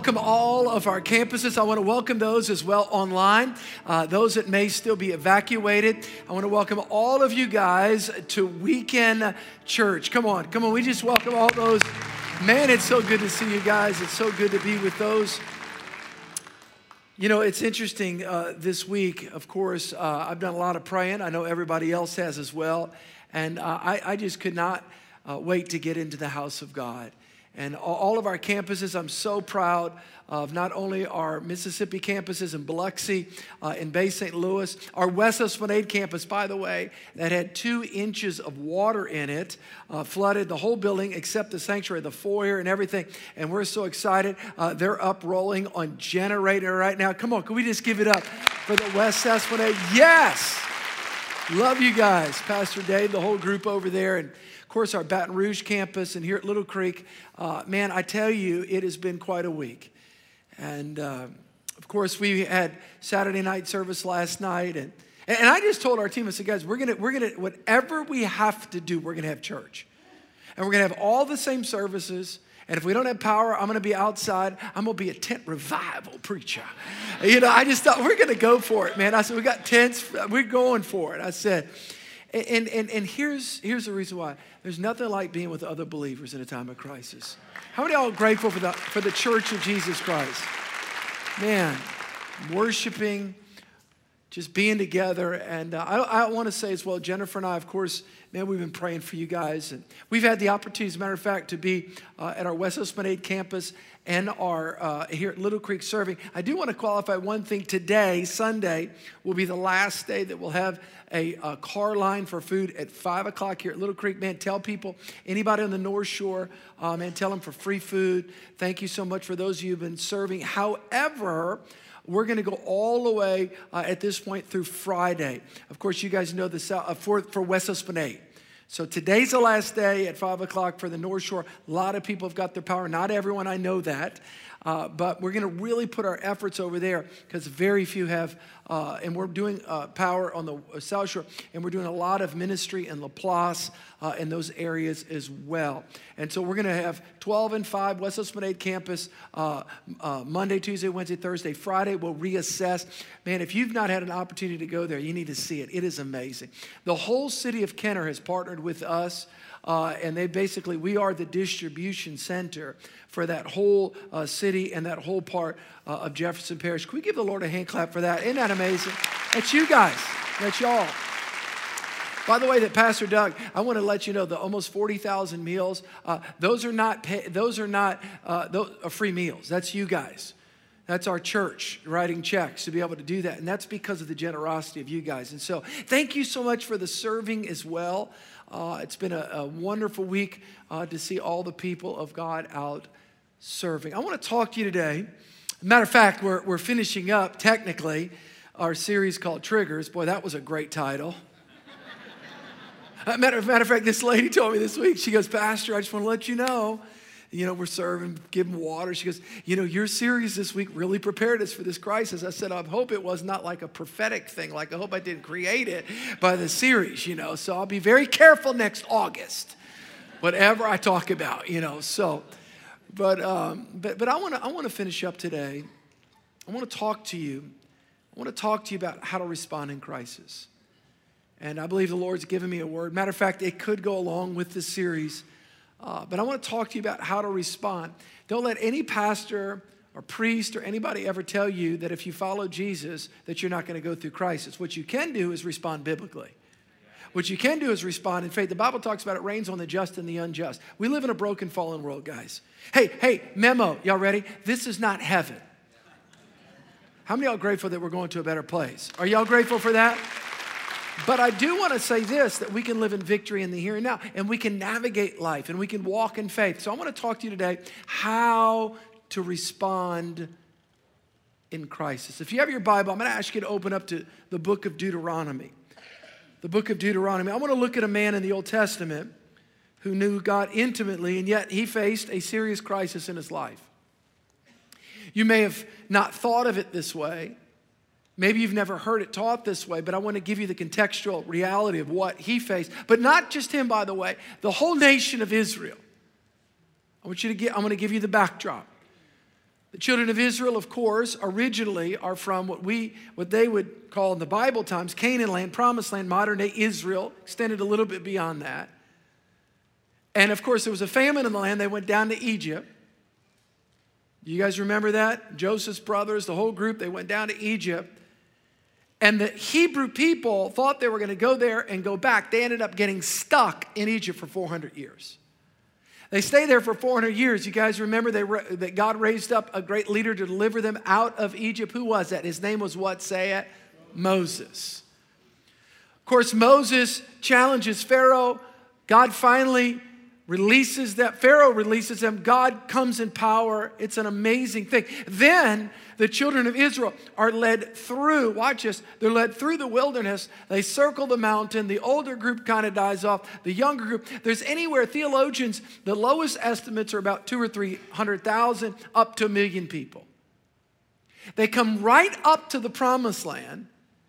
welcome all of our campuses. I want to welcome those as well online, uh, those that may still be evacuated. I want to welcome all of you guys to Weekend Church. Come on, come on. We just welcome all those. Man, it's so good to see you guys. It's so good to be with those. You know, it's interesting uh, this week, of course, uh, I've done a lot of praying. I know everybody else has as well. And uh, I, I, just could not uh, wait to get into the house of God and all of our campuses. I'm so proud of not only our Mississippi campuses in Biloxi, uh, in Bay St. Louis, our West Esplanade campus, by the way, that had two inches of water in it, uh, flooded the whole building except the sanctuary, the foyer, and everything. And we're so excited. Uh, they're up rolling on generator right now. Come on, can we just give it up for the West Esplanade? Yes! Love you guys, Pastor Dave, the whole group over there. And course, our Baton Rouge campus and here at Little Creek, uh, man, I tell you, it has been quite a week. And uh, of course, we had Saturday night service last night. And, and I just told our team, I said, guys, we're going to, we're going to, whatever we have to do, we're going to have church. And we're going to have all the same services. And if we don't have power, I'm going to be outside. I'm going to be a tent revival preacher. You know, I just thought we're going to go for it, man. I said, we got tents. We're going for it. I said, and, and, and here's, here's the reason why. There's nothing like being with other believers in a time of crisis. How many are grateful for the, for the church of Jesus Christ? Man, worshiping, just being together. And uh, I, I want to say as well, Jennifer and I, of course, man, we've been praying for you guys. And we've had the opportunity, as a matter of fact, to be uh, at our West Esplanade campus and are uh, here at Little Creek serving. I do want to qualify one thing. Today, Sunday, will be the last day that we'll have a, a, car line for food at 5 o'clock here at Little Creek. Man, tell people, anybody on the North Shore, uh, man, tell them for free food. Thank you so much for those of you who've been serving. However, we're going to go all the way uh, at this point through Friday. Of course, you guys know the uh, for, for West Esplanade. So today's the last day at 5 o'clock for the North Shore. A lot of people have got their power. Not everyone, I know that. Uh, but we're going to really put our efforts over there because very few have, uh, and we're doing uh, power on the uh, South Shore, and we're doing a lot of ministry in Laplace uh, in those areas as well. And so we're going to have 12 and 5 West Esplanade campus uh, Monday, Tuesday, Wednesday, Thursday, Friday. We'll reassess. Man, if you've not had an opportunity to go there, you need to see it. It is amazing. The whole city of Kenner has partnered with us. Uh, and they basically, we are the distribution center for that whole uh, city and that whole part uh, of Jefferson Parish. Can we give the Lord a hand clap for that? Isn't that amazing? That's you guys. That's y'all. By the way, that Pastor Doug, I want to let you know the almost 40,000 meals, uh, those are not, pay, those are not uh, those are free meals. That's you guys. That's our church writing checks to be able to do that. And that's because of the generosity of you guys. And so thank you so much for the serving as well. Uh, it's been a, a wonderful week uh, to see all the people of God out serving. I want to talk to you today. Matter of fact, we're, we're finishing up technically our series called Triggers. Boy, that was a great title. matter, matter of fact, this lady told me this week, she goes, Pastor, I just want to let you know you know, we're serving, giving water. She goes, you know, your series this week really prepared us for this crisis. I said, I hope it was not like a prophetic thing. Like, I hope I didn't create it by the series, you know. So I'll be very careful next August, whatever I talk about, you know. So, but, um, but, but I want to I wanna finish up today. I want to talk to you. I want to talk to you about how to respond in crisis. And I believe the Lord's given me a word. Matter of fact, it could go along with this series uh, but I want to talk to you about how to respond. Don't let any pastor or priest or anybody ever tell you that if you follow Jesus that you're not going to go through crisis. What you can do is respond biblically. What you can do is respond in faith. The Bible talks about it rains on the just and the unjust. We live in a broken, fallen world, guys. Hey, hey, memo, y'all ready? This is not heaven. How many y'all grateful that we're going to a better place? Are y'all grateful for that? But I do want to say this that we can live in victory in the here and now, and we can navigate life and we can walk in faith. So I want to talk to you today how to respond in crisis. If you have your Bible, I'm going to ask you to open up to the book of Deuteronomy. The book of Deuteronomy. I want to look at a man in the Old Testament who knew God intimately, and yet he faced a serious crisis in his life. You may have not thought of it this way, Maybe you've never heard it taught this way, but I want to give you the contextual reality of what he faced. But not just him, by the way, the whole nation of Israel. I want you to get, I'm going to give you the backdrop. The children of Israel, of course, originally are from what we what they would call in the Bible times Canaan land, promised land, modern day Israel, extended a little bit beyond that. And of course, there was a famine in the land. They went down to Egypt. You guys remember that? Joseph's brothers, the whole group, they went down to Egypt. And the Hebrew people thought they were going to go there and go back. They ended up getting stuck in Egypt for 400 years. They stayed there for 400 years. You guys remember they, that God raised up a great leader to deliver them out of Egypt? Who was that? His name was what? Say it Moses. Of course, Moses challenges Pharaoh. God finally releases that. Pharaoh releases them. God comes in power. It's an amazing thing. Then the children of Israel are led through, watch this, they're led through the wilderness. They circle the mountain. The older group kind of dies off. The younger group, there's anywhere, theologians, the lowest estimates are about two or three hundred thousand, up to a million people. They come right up to the promised land.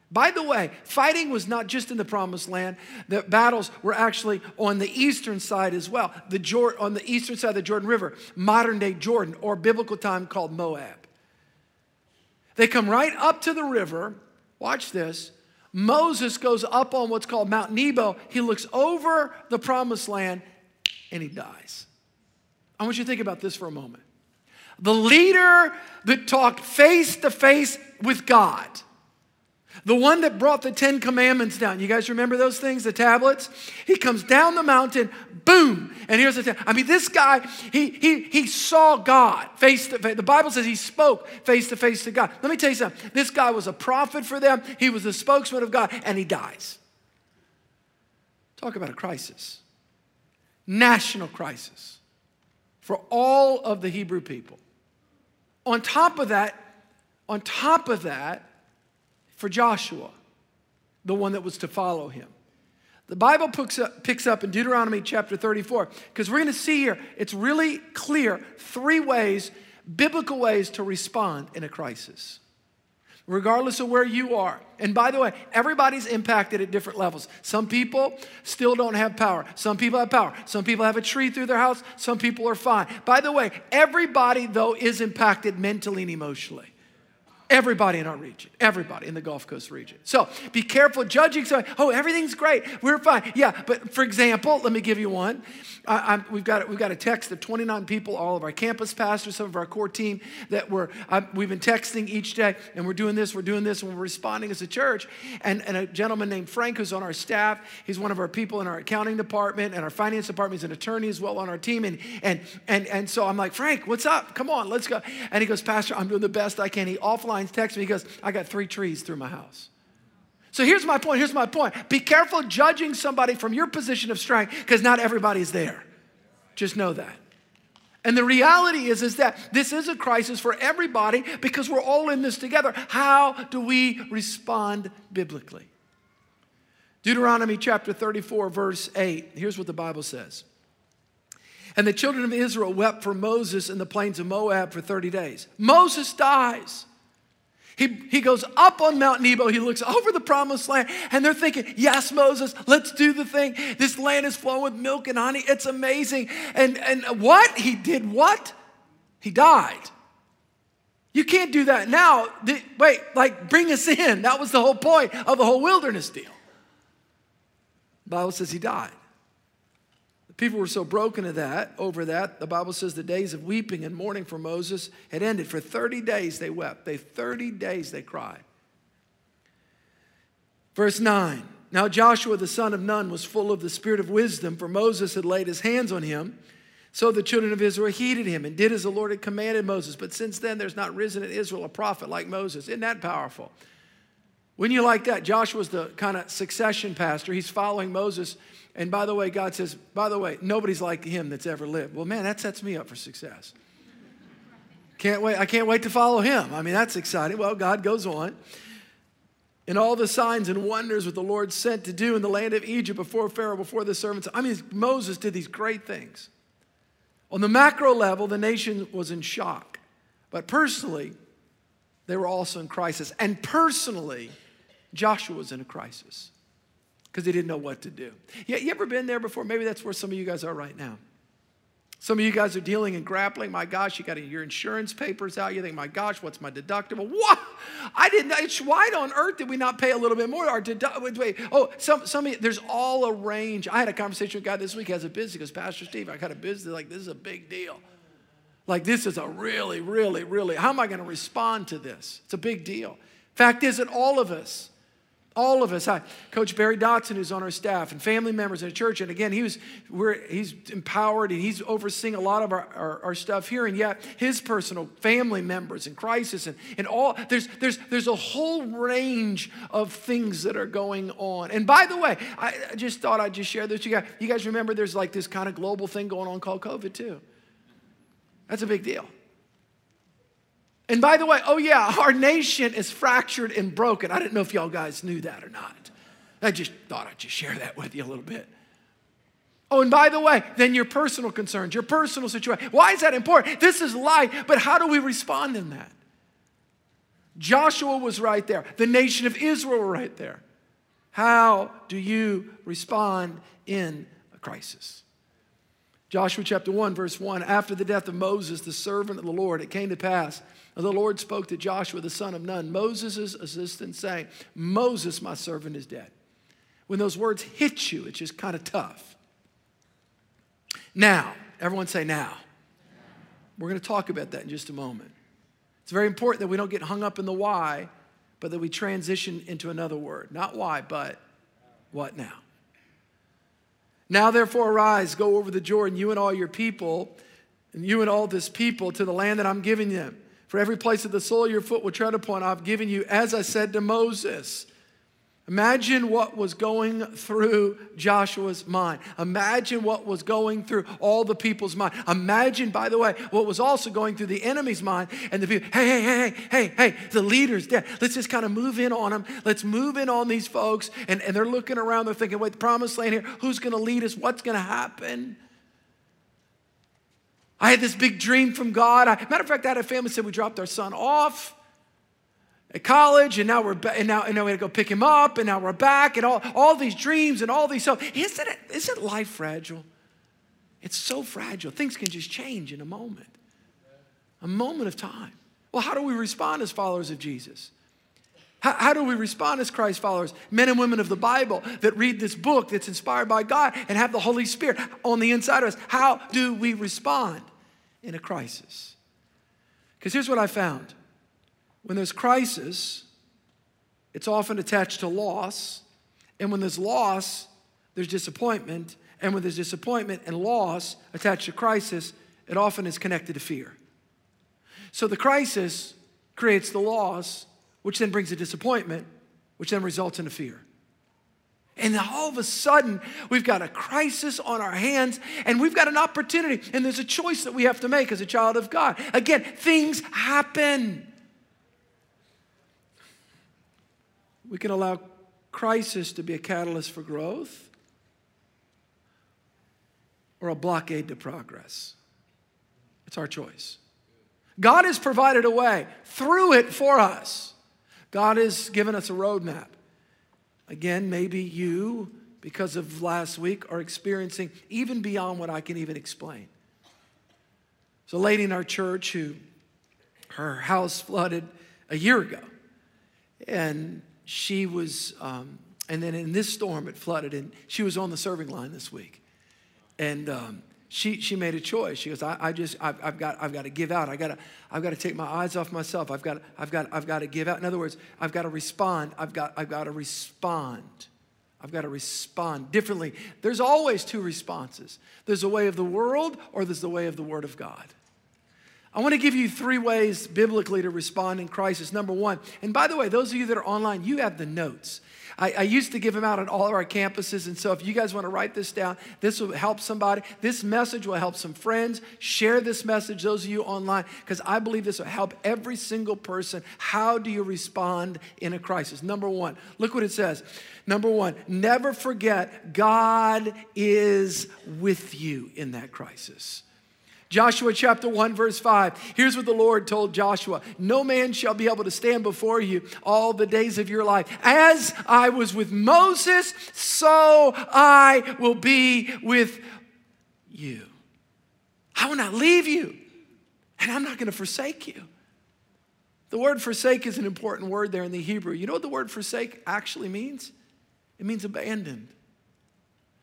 By the way, fighting was not just in the promised land. The battles were actually on the eastern side as well. The Jor- on the eastern side of the Jordan River, modern day Jordan, or biblical time called Moab. They come right up to the river. Watch this. Moses goes up on what's called Mount Nebo. He looks over the promised land and he dies. I want you to think about this for a moment. The leader that talked face to face with God the one that brought the Ten Commandments down. You guys remember those things, the tablets? He comes down the mountain, boom, and here's the thing. I mean, this guy, he, he, he saw God face to face. The Bible says he spoke face to face to God. Let me tell you something. This guy was a prophet for them, he was a spokesman of God, and he dies. Talk about a crisis. National crisis for all of the Hebrew people. On top of that, on top of that, for Joshua, the one that was to follow him. The Bible picks up, picks up in Deuteronomy chapter 34, because we're going to see here, it's really clear three ways, biblical ways to respond in a crisis, regardless of where you are. And by the way, everybody's impacted at different levels. Some people still don't have power, some people have power, some people have a tree through their house, some people are fine. By the way, everybody, though, is impacted mentally and emotionally. Everybody in our region, everybody in the Gulf Coast region. So be careful judging somebody. Oh, everything's great. We're fine. Yeah, but for example, let me give you one. I, we've, got, we've got a text of 29 people, all of our campus pastors, some of our core team that we're, I, we've been texting each day, and we're doing this, we're doing this, and we're responding as a church. And, and a gentleman named Frank, who's on our staff, he's one of our people in our accounting department and our finance department. He's an attorney as well on our team. And, and, and, and so I'm like, Frank, what's up? Come on, let's go. And he goes, Pastor, I'm doing the best I can. He offline texts me, he goes, I got three trees through my house. So here's my point. Here's my point. Be careful judging somebody from your position of strength because not everybody's there. Just know that. And the reality is, is that this is a crisis for everybody because we're all in this together. How do we respond biblically? Deuteronomy chapter 34, verse 8. Here's what the Bible says. And the children of Israel wept for Moses in the plains of Moab for 30 days. Moses dies. He, he goes up on Mount Nebo. He looks over the promised land, and they're thinking, Yes, Moses, let's do the thing. This land is flowing with milk and honey. It's amazing. And, and what? He did what? He died. You can't do that now. Wait, like bring us in. That was the whole point of the whole wilderness deal. The Bible says he died. People were so broken of that, over that. The Bible says the days of weeping and mourning for Moses had ended. For 30 days they wept. They 30 days they cried. Verse 9. Now Joshua the son of Nun was full of the spirit of wisdom, for Moses had laid his hands on him. So the children of Israel heeded him and did as the Lord had commanded Moses. But since then, there's not risen in Israel a prophet like Moses. Isn't that powerful? When you like that, Joshua's the kind of succession pastor. He's following Moses and by the way, God says, by the way, nobody's like him that's ever lived. Well, man, that sets me up for success. Can't wait. I can't wait to follow him. I mean, that's exciting. Well, God goes on. And all the signs and wonders that the Lord sent to do in the land of Egypt before Pharaoh, before the servants. I mean, Moses did these great things. On the macro level, the nation was in shock. But personally, they were also in crisis. And personally, Joshua was in a crisis because they didn't know what to do. Yeah, you ever been there before? Maybe that's where some of you guys are right now. Some of you guys are dealing and grappling. My gosh, you got your insurance papers out. You think, my gosh, what's my deductible? What? I didn't. It's why on earth did we not pay a little bit more? Our dedu- wait, oh, some, some you, there's all a range. I had a conversation with a guy this week as a business. He goes, Pastor Steve, I got a business. Like, this is a big deal. Like, this is a really, really, really, how am I going to respond to this? It's a big deal. Fact is that all of us, all of us. Hi, Coach Barry Dotson, who's on our staff, and family members in the church. And again, he was, we're, he's empowered and he's overseeing a lot of our, our, our, stuff here. And yet, his personal family members in crisis and, and all, there's, there's, there's a whole range of things that are going on. And by the way, I just thought I'd just share this. You guys, you guys remember there's like this kind of global thing going on called COVID, too. That's a big deal. And by the way, oh yeah, our nation is fractured and broken. I didn't know if y'all guys knew that or not. I just thought I'd just share that with you a little bit. Oh, and by the way, then your personal concerns, your personal situation. Why is that important? This is life, but how do we respond in that? Joshua was right there. The nation of Israel were right there. How do you respond in a crisis? Joshua chapter 1, verse 1 After the death of Moses, the servant of the Lord, it came to pass the Lord spoke to Joshua, the son of Nun, Moses' assistant, saying, Moses, my servant, is dead. When those words hit you, it's just kind of tough. Now, everyone say now. We're going to talk about that in just a moment. It's very important that we don't get hung up in the why, but that we transition into another word. Not why, but what now? Now, therefore, arise, go over the Jordan, you and all your people, and you and all this people, to the land that I'm giving them for every place of the sole of your foot will tread upon, I've given you, as I said to Moses. Imagine what was going through Joshua's mind. Imagine what was going through all the people's mind. Imagine, by the way, what was also going through the enemy's mind and the people. Hey, hey, hey, hey, hey, hey, the leaders there. Let's just kind of move in on them. Let's move in on these folks. And, and they're looking around, they're thinking, wait, the promised land here, who's going to lead us? What's going to happen? I had this big dream from God. I, matter of fact, I had a family said we dropped our son off at college, and now we're and now and now we had to go pick him up, and now we're back, and all, all these dreams and all these so isn't it isn't life fragile? It's so fragile. Things can just change in a moment. A moment of time. Well, how do we respond as followers of Jesus? How, how, do we respond as Christ followers, men and women of the Bible that read this book that's inspired by God and have the Holy Spirit on the inside of us? How do we respond? in a crisis. Because here's what I found when there's crisis, it's often attached to loss. And when there's loss, there's disappointment. And when there's disappointment and loss attached to crisis, it often is connected to fear. So the crisis creates the loss, which then brings a disappointment, which then results in a fear. And all of a sudden, we've got a crisis on our hands and we've got an opportunity. And there's a choice that we have to make as a child of God. Again, things happen. We can allow crisis to be a catalyst for growth or a blockade to progress. It's our choice. God has provided a way through it for us. God has given us a roadmap. Again, maybe you, because of last week, are experiencing even beyond what I can even explain. So, a lady in our church who her house flooded a year ago, and she was, um, and then in this storm it flooded, and she was on the serving line this week, and um, she, she made a choice. She goes, I, I just, I've, I've, got, I've got to give out. I gotta, I've got to take my eyes off myself. I've got, I've, got, I've got to give out. In other words, I've got to respond. I've got, I've got to respond. I've got to respond differently. There's always two responses there's the way of the world, or there's the way of the Word of God. I want to give you three ways biblically to respond in crisis. Number one, and by the way, those of you that are online, you have the notes. I, I, used to give them out on all of our campuses. And so if you guys want to write this down, this will help somebody. This message will help some friends. Share this message, those of you online, because I believe this will help every single person. How do you respond in a crisis? Number one, look what it says. Number one, never forget God is with you in that crisis. Joshua chapter 1, verse 5. Here's what the Lord told Joshua No man shall be able to stand before you all the days of your life. As I was with Moses, so I will be with you. I will not leave you, and I'm not going to forsake you. The word forsake is an important word there in the Hebrew. You know what the word forsake actually means? It means abandoned.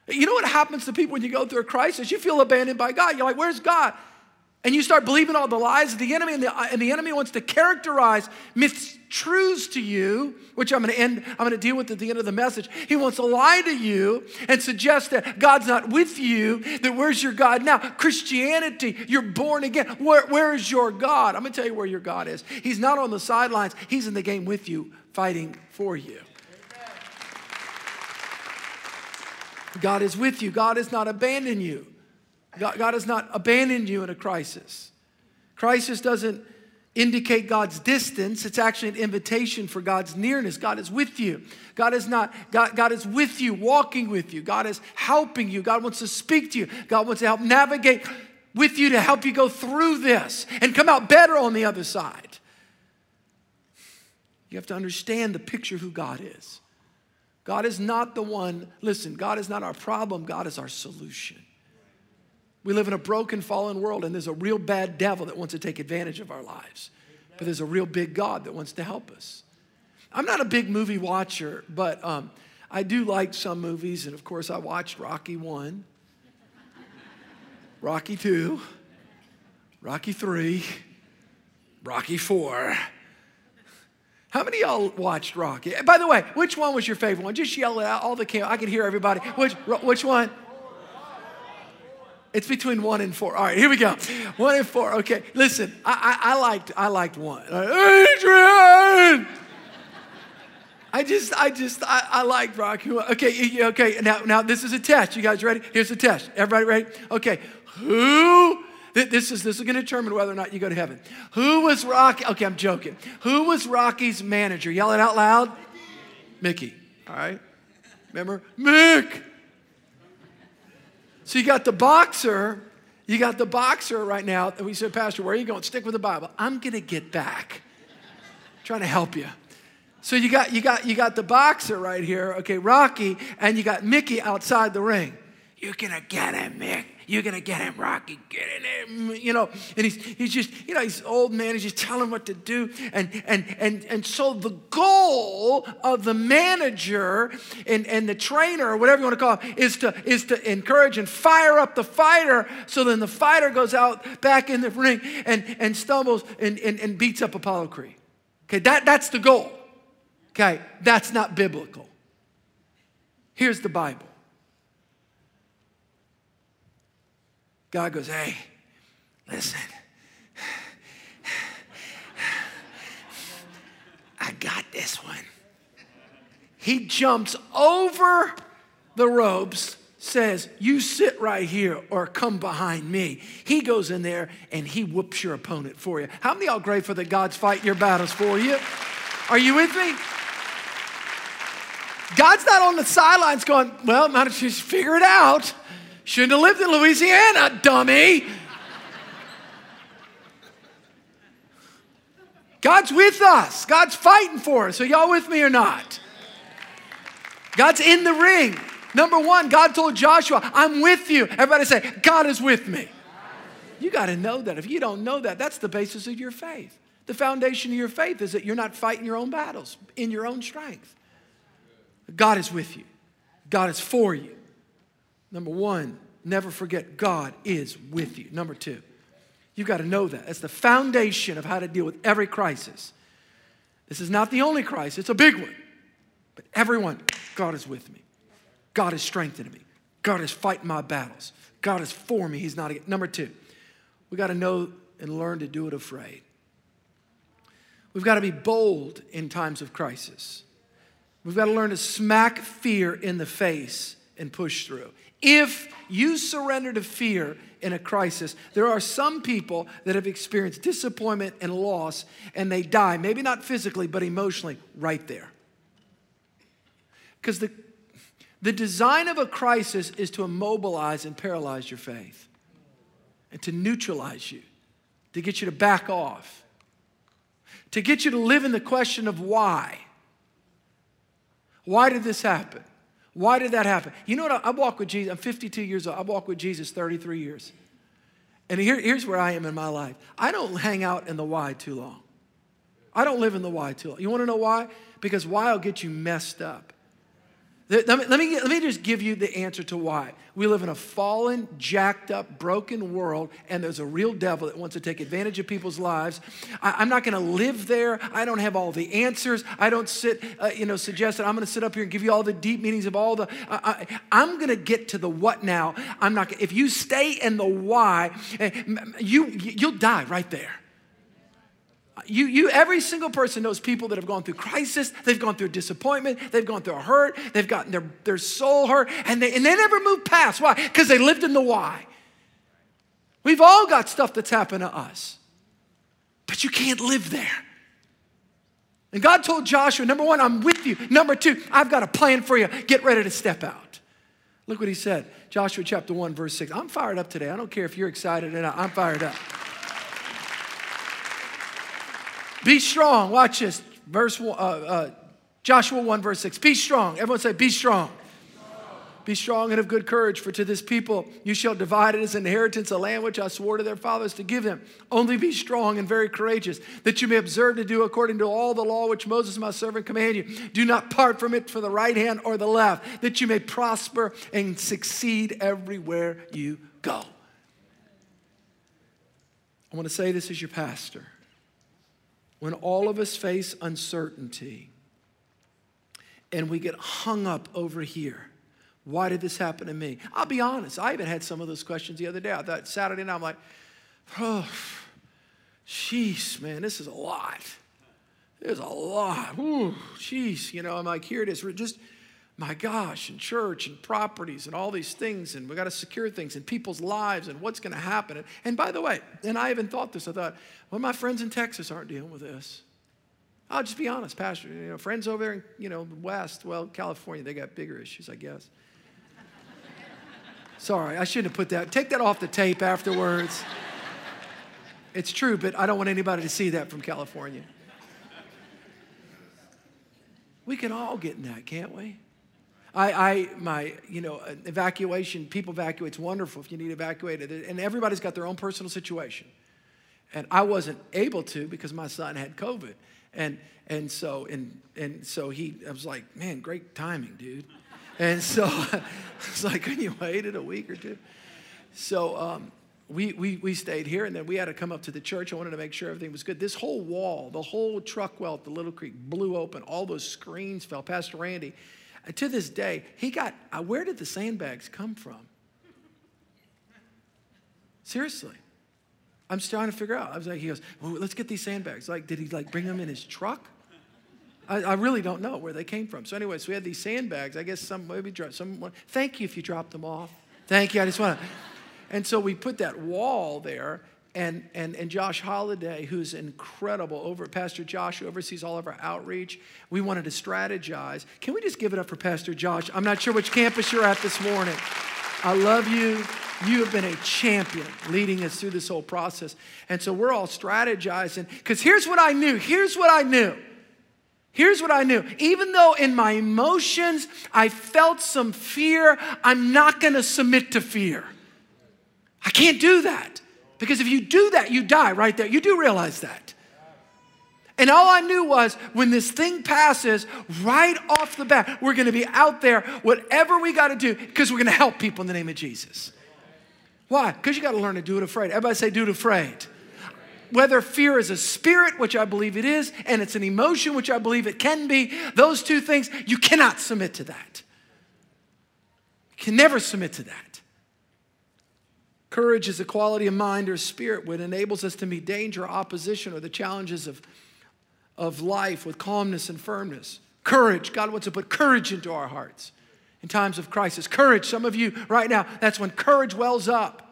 You know what happens to people when you go through a crisis? You feel abandoned by God. You're like, where's God? And you start believing all the lies of the enemy, and the, uh, and the enemy wants to characterize myths, truths to you, which I'm going to end, I'm going to deal with at the end of the message. He wants to lie to you and suggest that God's not with you, that where's your God now? Christianity, you're born again. Where, where is your God? I'm going to tell you where your God is. He's not on the sidelines, He's in the game with you, fighting for you. God is with you. God has not abandoned you. God, God has not abandoned you in a crisis. Crisis doesn't indicate God's distance. It's actually an invitation for God's nearness. God is with you. God is not, God, God is with you, walking with you. God is helping you. God wants to speak to you. God wants to help navigate with you to help you go through this and come out better on the other side. You have to understand the picture of who God is. God is not the one, listen, God is not our problem, God is our solution. We live in a broken, fallen world, and there's a real bad devil that wants to take advantage of our lives. But there's a real big God that wants to help us. I'm not a big movie watcher, but um, I do like some movies, and of course, I watched Rocky 1, Rocky 2, Rocky 3, Rocky 4. How many y'all watched Rocky? By the way, which one was your favorite one? Just yell it out. All the cam- I can hear everybody. Which which one? It's between one and four. All right, here we go. One and four. Okay, listen. I, I, I liked I liked one. Uh, Adrian. I just I just I, I liked Rocky. Okay, okay. Now now this is a test. You guys ready? Here's the test. Everybody ready? Okay. Who this is, this is going to determine whether or not you go to heaven. Who was Rocky? Okay, I'm joking. Who was Rocky's manager? Yell it out loud. Mickey. All right. Remember? Mick. So you got the boxer. You got the boxer right now. And we said, Pastor, where are you going? Stick with the Bible. I'm going to get back. I'm trying to help you. So you got, you, got, you got the boxer right here, okay, Rocky, and you got Mickey outside the ring. You're going to get him, Mick. You're gonna get him, Rocky. Get in there, you know. And he's he's just, you know, he's old man. He's just telling him what to do. And and and and so the goal of the manager and, and the trainer, or whatever you want to call it, is to is to encourage and fire up the fighter. So then the fighter goes out back in the ring and and stumbles and, and, and beats up Apollo Creed. Okay, that, that's the goal. Okay, that's not biblical. Here's the Bible. God goes, hey, listen. I got this one. He jumps over the ropes, says, You sit right here or come behind me. He goes in there and he whoops your opponent for you. How many y'all grateful that God's fighting your battles for you? Are you with me? God's not on the sidelines going, Well, as well just figure it out. Shouldn't have lived in Louisiana, dummy. God's with us. God's fighting for us. Are y'all with me or not? God's in the ring. Number one, God told Joshua, I'm with you. Everybody say, God is with me. You got to know that. If you don't know that, that's the basis of your faith. The foundation of your faith is that you're not fighting your own battles in your own strength. God is with you, God is for you. Number one, never forget God is with you. Number two, you've got to know that. That's the foundation of how to deal with every crisis. This is not the only crisis, it's a big one. But everyone, God is with me. God is strengthening me. God is fighting my battles. God is for me. He's not against. Number two, we've got to know and learn to do it afraid. We've got to be bold in times of crisis. We've got to learn to smack fear in the face and push through. If you surrender to fear in a crisis, there are some people that have experienced disappointment and loss and they die, maybe not physically, but emotionally, right there. Because the, the design of a crisis is to immobilize and paralyze your faith and to neutralize you, to get you to back off, to get you to live in the question of why. Why did this happen? Why did that happen? You know what? I, I walk with Jesus. I'm 52 years old. I walk with Jesus 33 years. And here, here's where I am in my life I don't hang out in the why too long. I don't live in the why too long. You want to know why? Because why will get you messed up. Let me, let, me, just give you the answer to why. We live in a fallen, jacked up, broken world, and there's a real devil that wants to take advantage of people's lives. I, am not going to live there. I don't have all the answers. I don't sit, uh, you know, suggest that I'm going to sit up here and give you all the deep meanings of all the. I, am going to get to the what now. I'm not. If you stay in the why, eh, you you'll die right there. You, you, every single person knows people that have gone through crisis, they've gone through disappointment, they've gone through a hurt, they've gotten their, their soul hurt, and they, and they never moved past. Why? Because they lived in the why. We've all got stuff that's happened to us, but you can't live there. And God told Joshua, number one, I'm with you. Number two, I've got a plan for you. Get ready to step out. Look what he said. Joshua chapter 1, verse 6. I'm fired up today. I don't care if you're excited or not. I'm fired up. Be strong. Watch this. Verse uh, uh, Joshua 1, verse 6. Be strong. Everyone say, Be strong. Be strong and of good courage, for to this people you shall divide it as inheritance, a land which I swore to their fathers to give them. Only be strong and very courageous, that you may observe to do according to all the law which Moses my servant commanded you. Do not part from it for the right hand or the left, that you may prosper and succeed everywhere you go. I want to say this as your pastor when all of us face uncertainty and we get hung up over here. Why did this happen to me? I'll be honest, I even had some of those questions the other day. I thought Saturday night, I'm like, oh, jeez, man, this is a lot. There's a lot. Ooh, jeez, you know, I'm like, here it is. Just, my gosh, and church and properties and all these things, and we got to secure things and people's lives and what's going to happen. And, and by the way, and I even thought this, I thought, well, my friends in Texas aren't dealing with this. I'll just be honest, Pastor. You know, friends over there in you know the West, well, California, they got bigger issues, I guess. Sorry, I shouldn't have put that. Take that off the tape afterwards. it's true, but I don't want anybody to see that from California. We can all get in that, can't we? I, I, my, you know, evacuation, people evacuate, it's wonderful if you need evacuated. And everybody's got their own personal situation. And I wasn't able to because my son had COVID. And, and so, and, and so he, I was like, man, great timing, dude. And so I was like, can you wait a week or two? So um, we, we, we stayed here and then we had to come up to the church. I wanted to make sure everything was good. This whole wall, the whole truck well at the Little Creek blew open. All those screens fell. Pastor Randy, to this day, he got, uh, where did the sandbags come from? Seriously. I'm trying to figure out. I was like, he goes, well, let's get these sandbags. Like, did he like bring them in his truck? I, I really don't know where they came from. So anyway, so we had these sandbags. I guess some maybe someone. Thank you if you dropped them off. Thank you. I just want to. And so we put that wall there, and, and, and Josh Holiday, who's incredible over Pastor Josh, who oversees all of our outreach, we wanted to strategize. Can we just give it up for Pastor Josh? I'm not sure which campus you're at this morning. I love you. You have been a champion leading us through this whole process. And so we're all strategizing. Because here's what I knew. Here's what I knew. Here's what I knew. Even though in my emotions I felt some fear, I'm not going to submit to fear. I can't do that. Because if you do that, you die right there. You do realize that. And all I knew was when this thing passes, right off the bat, we're gonna be out there, whatever we gotta do, because we're gonna help people in the name of Jesus. Why? Because you gotta learn to do it afraid. Everybody say, do it afraid. Whether fear is a spirit, which I believe it is, and it's an emotion, which I believe it can be, those two things, you cannot submit to that. You can never submit to that. Courage is a quality of mind or spirit which enables us to meet danger, opposition, or the challenges of, of life with calmness and firmness. Courage, God wants to put courage into our hearts in times of crisis. Courage, some of you right now, that's when courage wells up.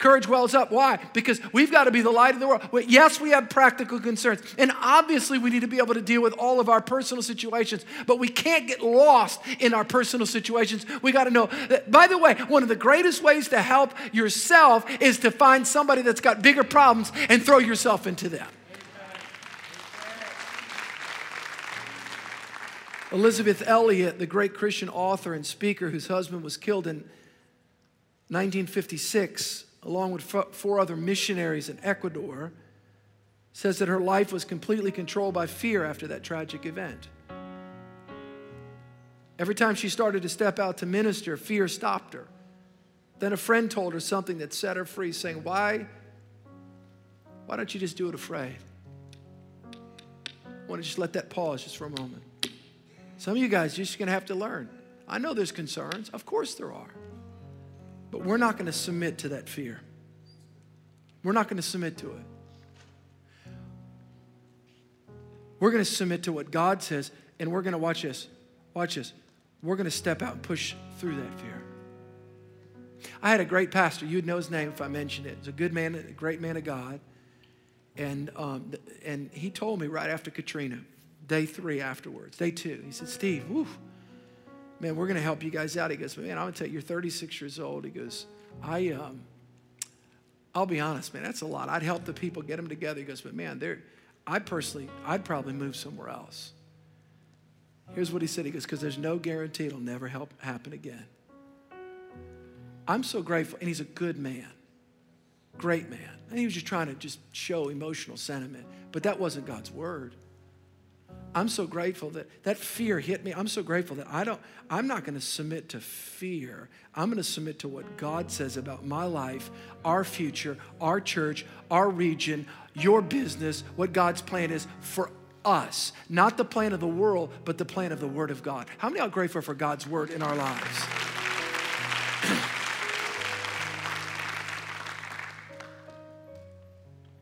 Courage wells up. Why? Because we've got to be the light of the world. Yes, we have practical concerns. And obviously, we need to be able to deal with all of our personal situations, but we can't get lost in our personal situations. We got to know that, by the way, one of the greatest ways to help yourself is to find somebody that's got bigger problems and throw yourself into them. Elisabeth Elliot, the great Christian author and speaker whose husband was killed in 1956 along with four other missionaries in Ecuador, says that her life was completely controlled by fear after that tragic event. Every time she started to step out to minister, fear stopped her. Then a friend told her something that set her free, saying, Why, why don't you just do it afraid? I want to just let that pause just for a moment. Some of you guys, you're just going to have to learn. I know there's concerns. Of course there are. But we're not going to submit to that fear. We're not going to submit to it. We're going to submit to what God says, and we're going to watch this. Watch this. We're going to step out and push through that fear. I had a great pastor. You'd know his name if I mentioned it. He's a good man, a great man of God. And, um, and he told me right after Katrina, day three afterwards, day two, he said, Steve, man, we're going to help you guys out. He goes, man, I'm going to tell you, you're 36 years old. He goes, I, um, I'll be honest, man, that's a lot. I'd help the people get them together. He goes, but man, they're, I personally, I'd probably move somewhere else. Here's what he said. He goes, because there's no guarantee it'll never help happen again. I'm so grateful, and he's a good man, great man. And he was just trying to just show emotional sentiment, but that wasn't God's word. I'm so grateful that that fear hit me. I'm so grateful that I don't, I'm not going to submit to fear. I'm going to submit to what God says about my life, our future, our church, our region, your business, what God's plan is for us. Not the plan of the world, but the plan of the Word of God. How many are grateful for God's Word in our lives?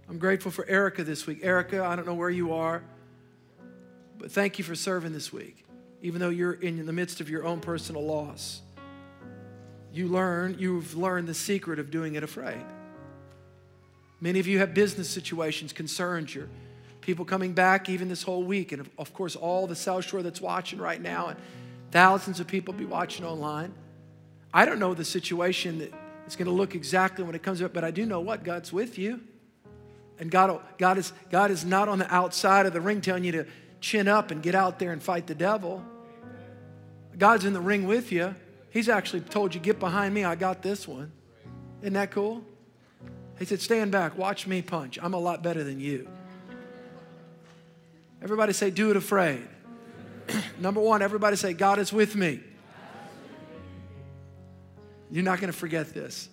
I'm grateful for Erica this week. Erica, I don't know where you are. But thank you for serving this week. Even though you're in the midst of your own personal loss, you learn, you've learned the secret of doing it afraid. Many of you have business situations, concerns, your people coming back even this whole week. And of course, all the South Shore that's watching right now, and thousands of people be watching online. I don't know the situation that it's going to look exactly when it comes up, but I do know what God's with you. And God, God, is, God is not on the outside of the ring telling you to chin up and get out there and fight the devil. God's in the ring with you. He's actually told you, get behind me, I got this one. Isn't that cool? He said, stand back, watch me punch. I'm a lot better than you. Everybody say, do it afraid. Number one, everybody say, God is with me. You're not going to forget this.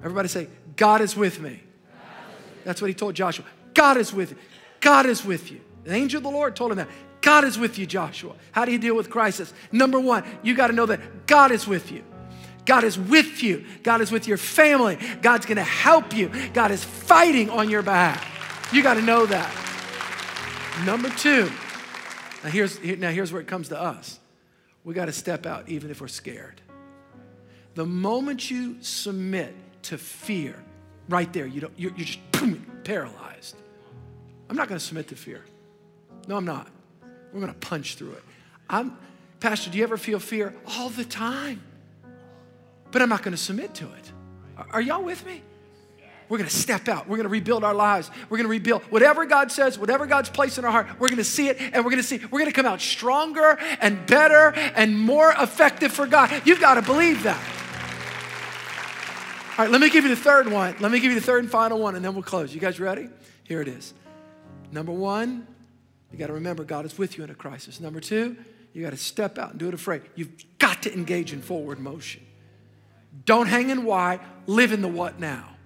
Everybody say, God is with me. That's what he told Joshua. God is with you. God is with you. The angel of the Lord told him that. God is with you, Joshua. How do you deal with crisis? Number one, you got to know that God is with you. God is with you. God is with your family. God's going to help you. God is fighting on your behalf. You got to know that. Number two, now here's, now here's where it comes to us. We got to step out even if we're scared. The moment you submit to fear, right there, you don't, you're, you're just boom, paralyzed. I'm not going to submit to fear. No, I'm not. We're going to punch through it. I'm, Pastor, do you ever feel fear? All the time. But I'm not going to submit to it. Are, y'all with me? We're going to step out. We're going to rebuild our lives. We're going to rebuild whatever God says, whatever God's placed in our heart. We're going to see it and we're going to see. We're going to come out stronger and better and more effective for God. You've got to believe that. All right, let me give you the third one. Let me give you the third and final one, and then we'll close. You guys ready? Here it is. Number one, you got to remember God is with you in a crisis. Number two, you got to step out and do it afraid. You've got to engage in forward motion. Don't hang in why, live in the what now.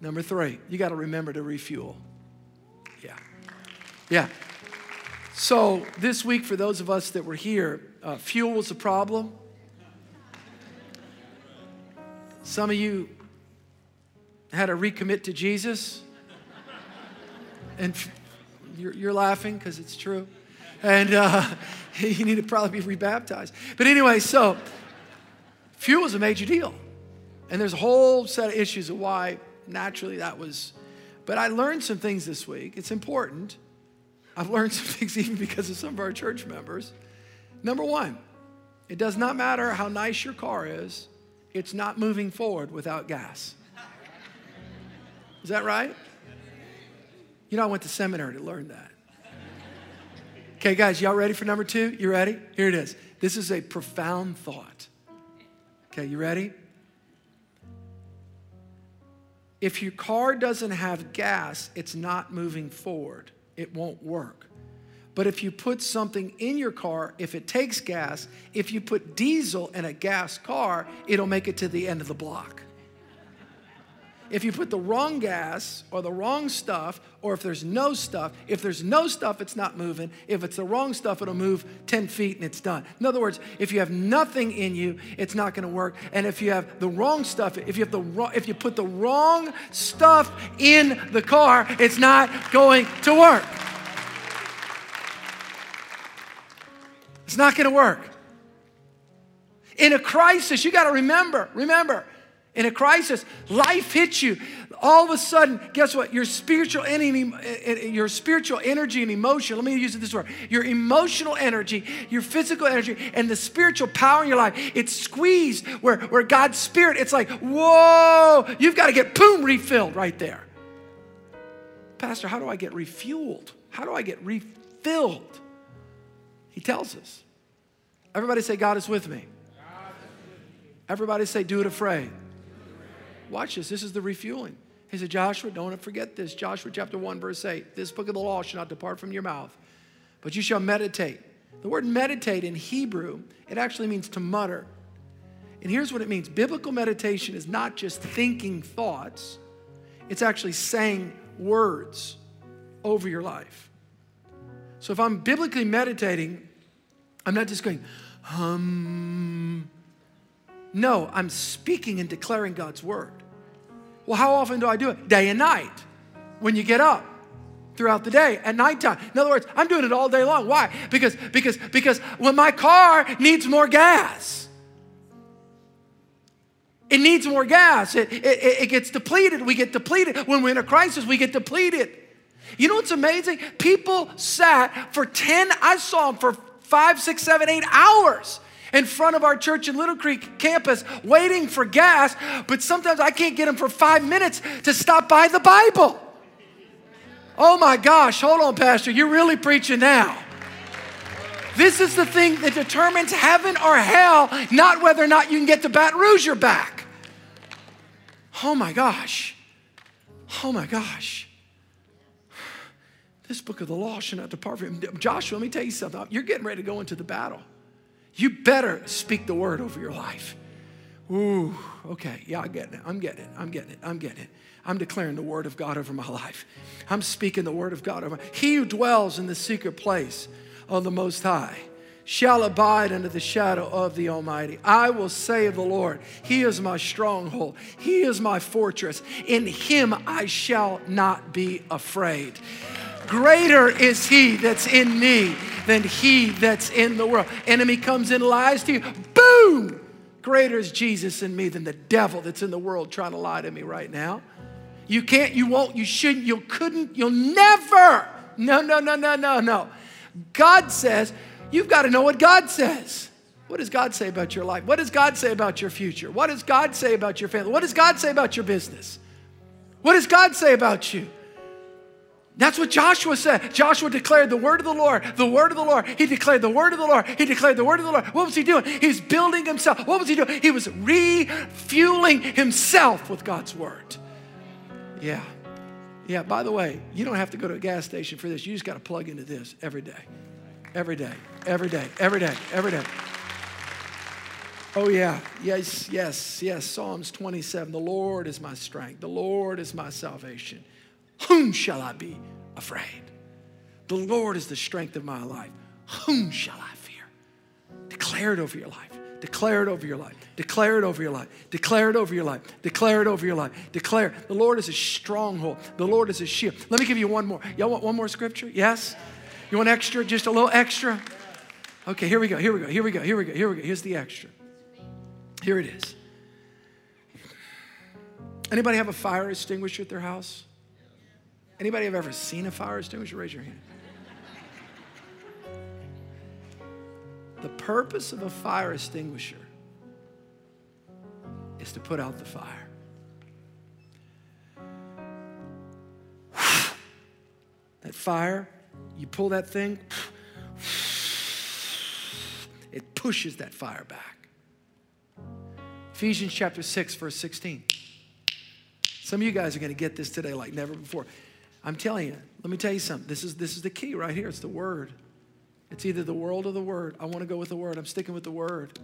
Number three, you got to remember to refuel. Yeah. Yeah. So, this week, for those of us that were here, uh, fuel was a problem. Some of you had to recommit to Jesus. And you're, you're laughing because it's true. And uh, you need to probably be rebaptized. But anyway, so fuel is a major deal. And there's a whole set of issues of why naturally that was. But I learned some things this week. It's important. I've learned some things even because of some of our church members. Number one, it does not matter how nice your car is, it's not moving forward without gas. Is that right? You know, I went to seminary to learn that. Okay, guys, y'all ready for number two? You ready? Here it is. This is a profound thought. Okay, you ready? If your car doesn't have gas, it's not moving forward. It won't work. But if you put something in your car, if it takes gas, if you put diesel in a gas car, it'll make it to the end of the block. If you put the wrong gas or the wrong stuff, or if there's no stuff, if there's no stuff, it's not moving. If it's the wrong stuff, it'll move 10 feet and it's done. In other words, if you have nothing in you, it's not going to work. And if you have the wrong stuff, if you have the wrong, if you put the wrong stuff in the car, it's not going to work. It's not going to work. In a crisis, you got to remember, remember, in a crisis, life hits you. All of a sudden, guess what? Your spiritual energy, your spiritual energy and emotion, let me use it this word. Your emotional energy, your physical energy, and the spiritual power in your life, it's squeezed where, where God's spirit, it's like, whoa, you've got to get boom refilled right there. Pastor, how do I get refueled? How do I get refilled? He tells us. Everybody say, God is with me. Everybody say, do it afraid. Watch this. This is the refueling. He said, Joshua, don't forget this. Joshua chapter 1, verse 8. This book of the law shall not depart from your mouth, but you shall meditate. The word meditate in Hebrew, it actually means to mutter. And here's what it means biblical meditation is not just thinking thoughts, it's actually saying words over your life. So if I'm biblically meditating, I'm not just going, hum. No, I'm speaking and declaring God's word. Well, how often do I do it? Day and night. When you get up throughout the day at nighttime. In other words, I'm doing it all day long. Why? Because because because when my car needs more gas. It needs more gas. It, it, it gets depleted. We get depleted. When we're in a crisis, we get depleted. You know what's amazing? People sat for 10, I saw them for five, six, seven, eight hours in front of our church in Little Creek campus waiting for gas, but sometimes I can't get them for five minutes to stop by the Bible. Oh my gosh, hold on, Pastor, you're really preaching now. This is the thing that determines heaven or hell, not whether or not you can get to Baton Rouge or back. Oh my gosh. Oh my gosh. This book of the law should not depart from him. Joshua, let me tell you something. You're getting ready to go into the battle. You better speak the word over your life. Ooh, okay. Yeah, I'm getting it. I'm getting it. I'm getting it. I'm getting it. I'm declaring the word of God over my life. I'm speaking the word of God over. He who dwells in the secret place of the Most High shall abide under the shadow of the Almighty. I will say of the Lord, He is my stronghold, He is my fortress. In Him I shall not be afraid. Greater is He that's in me than he that's in the world. Enemy comes in, lies to you, boom! Greater is Jesus in me than the devil that's in the world trying to lie to me right now. You can't, you won't, you shouldn't, you couldn't, you'll never. No, no, no, no, no, no. God says, you've got to know what God says. What does God say about your life? What does God say about your future? What does God say about your family? What does God say about your business? What does God say about you? That's what Joshua said. Joshua declared the word of the Lord, the word of the Lord. He declared the word of the Lord. He declared the word of the Lord. What was he doing? He was building himself. What was he doing? He was refueling himself with God's word. Yeah. Yeah, by the way, you don't have to go to a gas station for this. You just got to plug into this every day. Every day. Every day. Every day. Every day. Oh, yeah. Yes, yes, yes. Psalms 27. The Lord is my strength. The Lord is my salvation. Whom shall I be afraid? The Lord is the strength of my life. Whom shall I fear? Declare it over your life. Declare it over your life. Declare it over your life. Declare it over your life. Declare it over your life. Declare. The Lord is a stronghold. The Lord is a shield. Let me give you one more. Y'all want one more scripture? Yes? You want extra? Just a little extra? Okay, here we go. Here we go. Here we go. Here we go. Here we go. Here's the extra. Here it is. Anybody have a fire extinguisher at their house? Anybody have ever seen a fire extinguisher? Raise your hand. The purpose of a fire extinguisher is to put out the fire. That fire, you pull that thing, it pushes that fire back. Ephesians chapter 6, verse 16 Some of you guys are going to get this today like never before. I'm telling you, let me tell you something. This is, this is the key right here. It's the word. It's either the world or the word. I want to go with the word. I'm sticking with the word.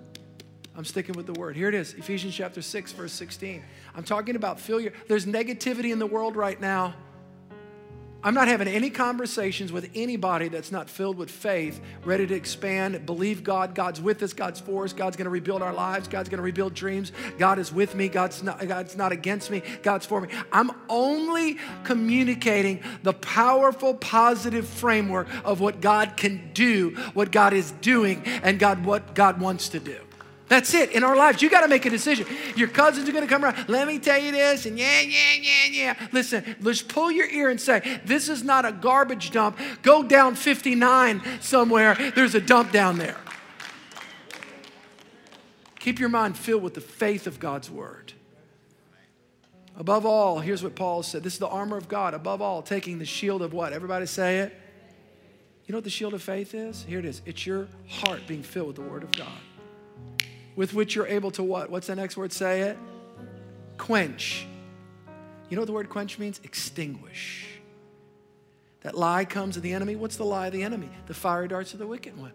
I'm sticking with the word. Here it is Ephesians chapter 6, verse 16. I'm talking about failure. There's negativity in the world right now. I'm not having any conversations with anybody that's not filled with faith, ready to expand, believe God. God's with us, God's for us, God's gonna rebuild our lives, God's gonna rebuild dreams. God is with me, God's not, God's not against me, God's for me. I'm only communicating the powerful, positive framework of what God can do, what God is doing, and God what God wants to do. That's it in our lives. You got to make a decision. Your cousins are going to come around. Let me tell you this, and yeah, yeah, yeah, yeah. Listen, let's pull your ear and say, This is not a garbage dump. Go down 59 somewhere. There's a dump down there. Keep your mind filled with the faith of God's word. Above all, here's what Paul said this is the armor of God. Above all, taking the shield of what? Everybody say it. You know what the shield of faith is? Here it is. It's your heart being filled with the word of God with which you're able to what? What's the next word? Say it. Quench. You know what the word quench means? Extinguish. That lie comes of the enemy. What's the lie of the enemy? The fiery darts of the wicked one.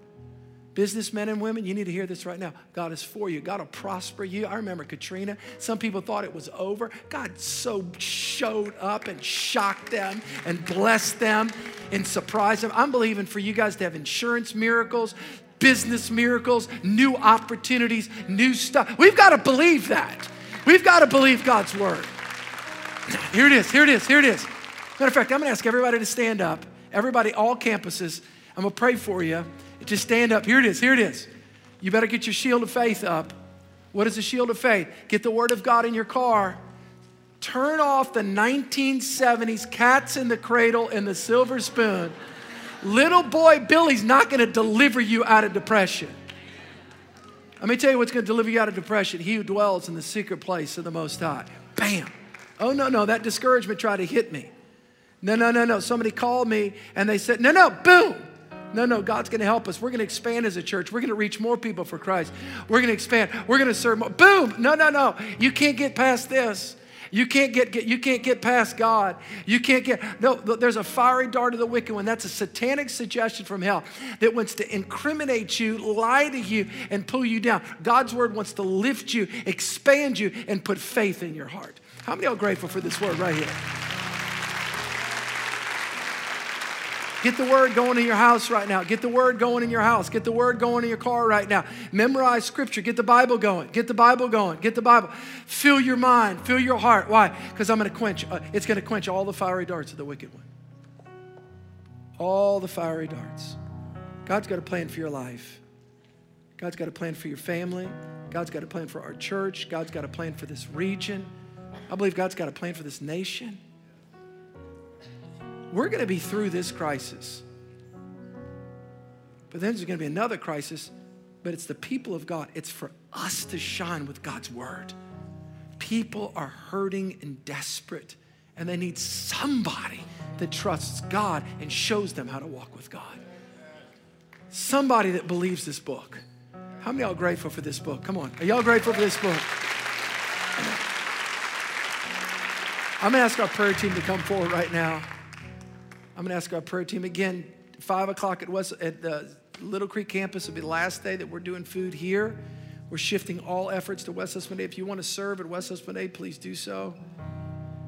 Businessmen and women, you need to hear this right now. God is for you. God will prosper you. I remember Katrina. Some people thought it was over. God so showed up and shocked them and blessed them and surprised them. I'm believing for you guys to have insurance miracles, business miracles, new opportunities, new stuff. We've got to believe that. We've got to believe God's word. Here it is, here it is, here it is. Matter of fact, I'm going to ask everybody to stand up. Everybody, all campuses, I'm going to pray for you. Just stand up. Here it is, here it is. You better get your shield of faith up. What is the shield of faith? Get the word of God in your car. Turn off the 1970s cats in the cradle and the silver spoon Little boy Billy's not going to deliver you out of depression. Let me tell you what's going to deliver you out of depression. He who dwells in the secret place of the Most High. Bam. Oh, no, no, that discouragement tried to hit me. No, no, no, no. Somebody called me and they said, no, no, boom. No, no, God's going to help us. We're going to expand as a church. We're going to reach more people for Christ. We're going to expand. We're going to serve more. Boom. No, no, no. You can't get past this. You can't get, get, you can't get past God. You can't get no. There's a fiery dart of the wicked one. That's a satanic suggestion from hell that wants to incriminate you, lie to you, and pull you down. God's word wants to lift you, expand you, and put faith in your heart. How many are grateful for this word right here? Get the word going in your house right now. Get the word going in your house. Get the word going in your car right now. Memorize scripture. Get the Bible going. Get the Bible going. Get the Bible. Fill your mind. Fill your heart. Why? Because I'm going to quench. Uh, it's going to quench all the fiery darts of the wicked one. All the fiery darts. God's got a plan for your life. God's got a plan for your family. God's got a plan for our church. God's got a plan for this region. I believe God's got a plan for this nation. We're going to be through this crisis. But then there's going to be another crisis, but it's the people of God. It's for us to shine with God's word. People are hurting and desperate, and they need somebody that trusts God and shows them how to walk with God. Somebody that believes this book. How many y'all grateful for this book? Come on. Are y'all grateful for this book? I'm going to ask our prayer team to come forward right now. I'm going to ask our prayer team again. Five o'clock at West at the Little Creek campus will be the last day that we're doing food here. We're shifting all efforts to West Esplanade. If you want to serve at West Esplanade, please do so.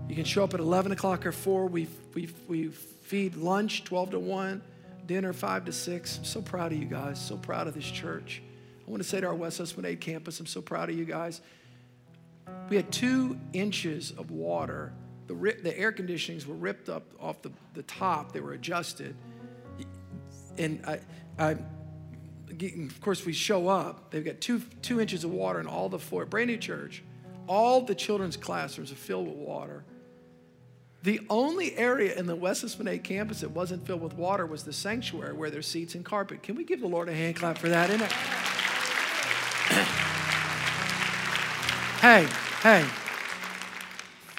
You can show up at 11 o'clock or 4. We, we, we feed lunch 12 to 1, dinner 5 to 6. I'm so proud of you guys. So proud of this church. I want to say to our West Esplanade campus, I'm so proud of you guys. We had two inches of water the, rip, the air conditionings were ripped up off the, the top, they were adjusted. And I, I, of course, we show up. They've got two, two inches of water in all the floor. Brand new church. All the children's classrooms are filled with water. The only area in the West Esplanade campus that wasn't filled with water was the sanctuary where there's seats and carpet. Can we give the Lord a hand clap for that? Isn't it? hey, hey,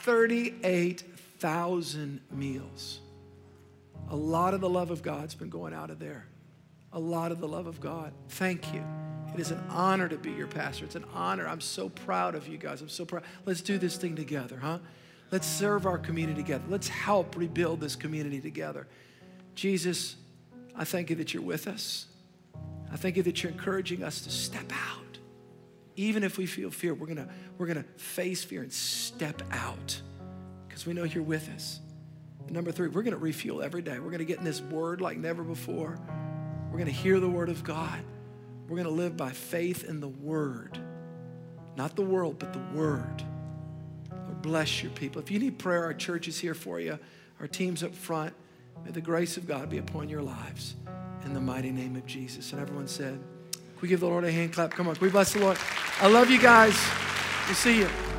38,000 meals. A lot of the love of God's been going out of there. A lot of the love of God. Thank you. It is an honor to be your pastor. It's an honor. I'm so proud of you guys. I'm so proud. Let's do this thing together, huh? Let's serve our community together. Let's help rebuild this community together. Jesus, I thank you that you're with us. I thank you that you're encouraging us to step out. Even if we feel fear, we're gonna, we're gonna face fear and step out because we know you're with us. And number three, we're gonna refuel every day. We're gonna get in this word like never before. We're gonna hear the word of God. We're gonna live by faith in the word, not the world, but the word. Lord, bless your people. If you need prayer, our church is here for you. Our team's up front. May the grace of God be upon your lives in the mighty name of Jesus. And everyone said, Can we give the Lord a hand clap? Come on, can we bless the Lord? I love you guys. We'll see you.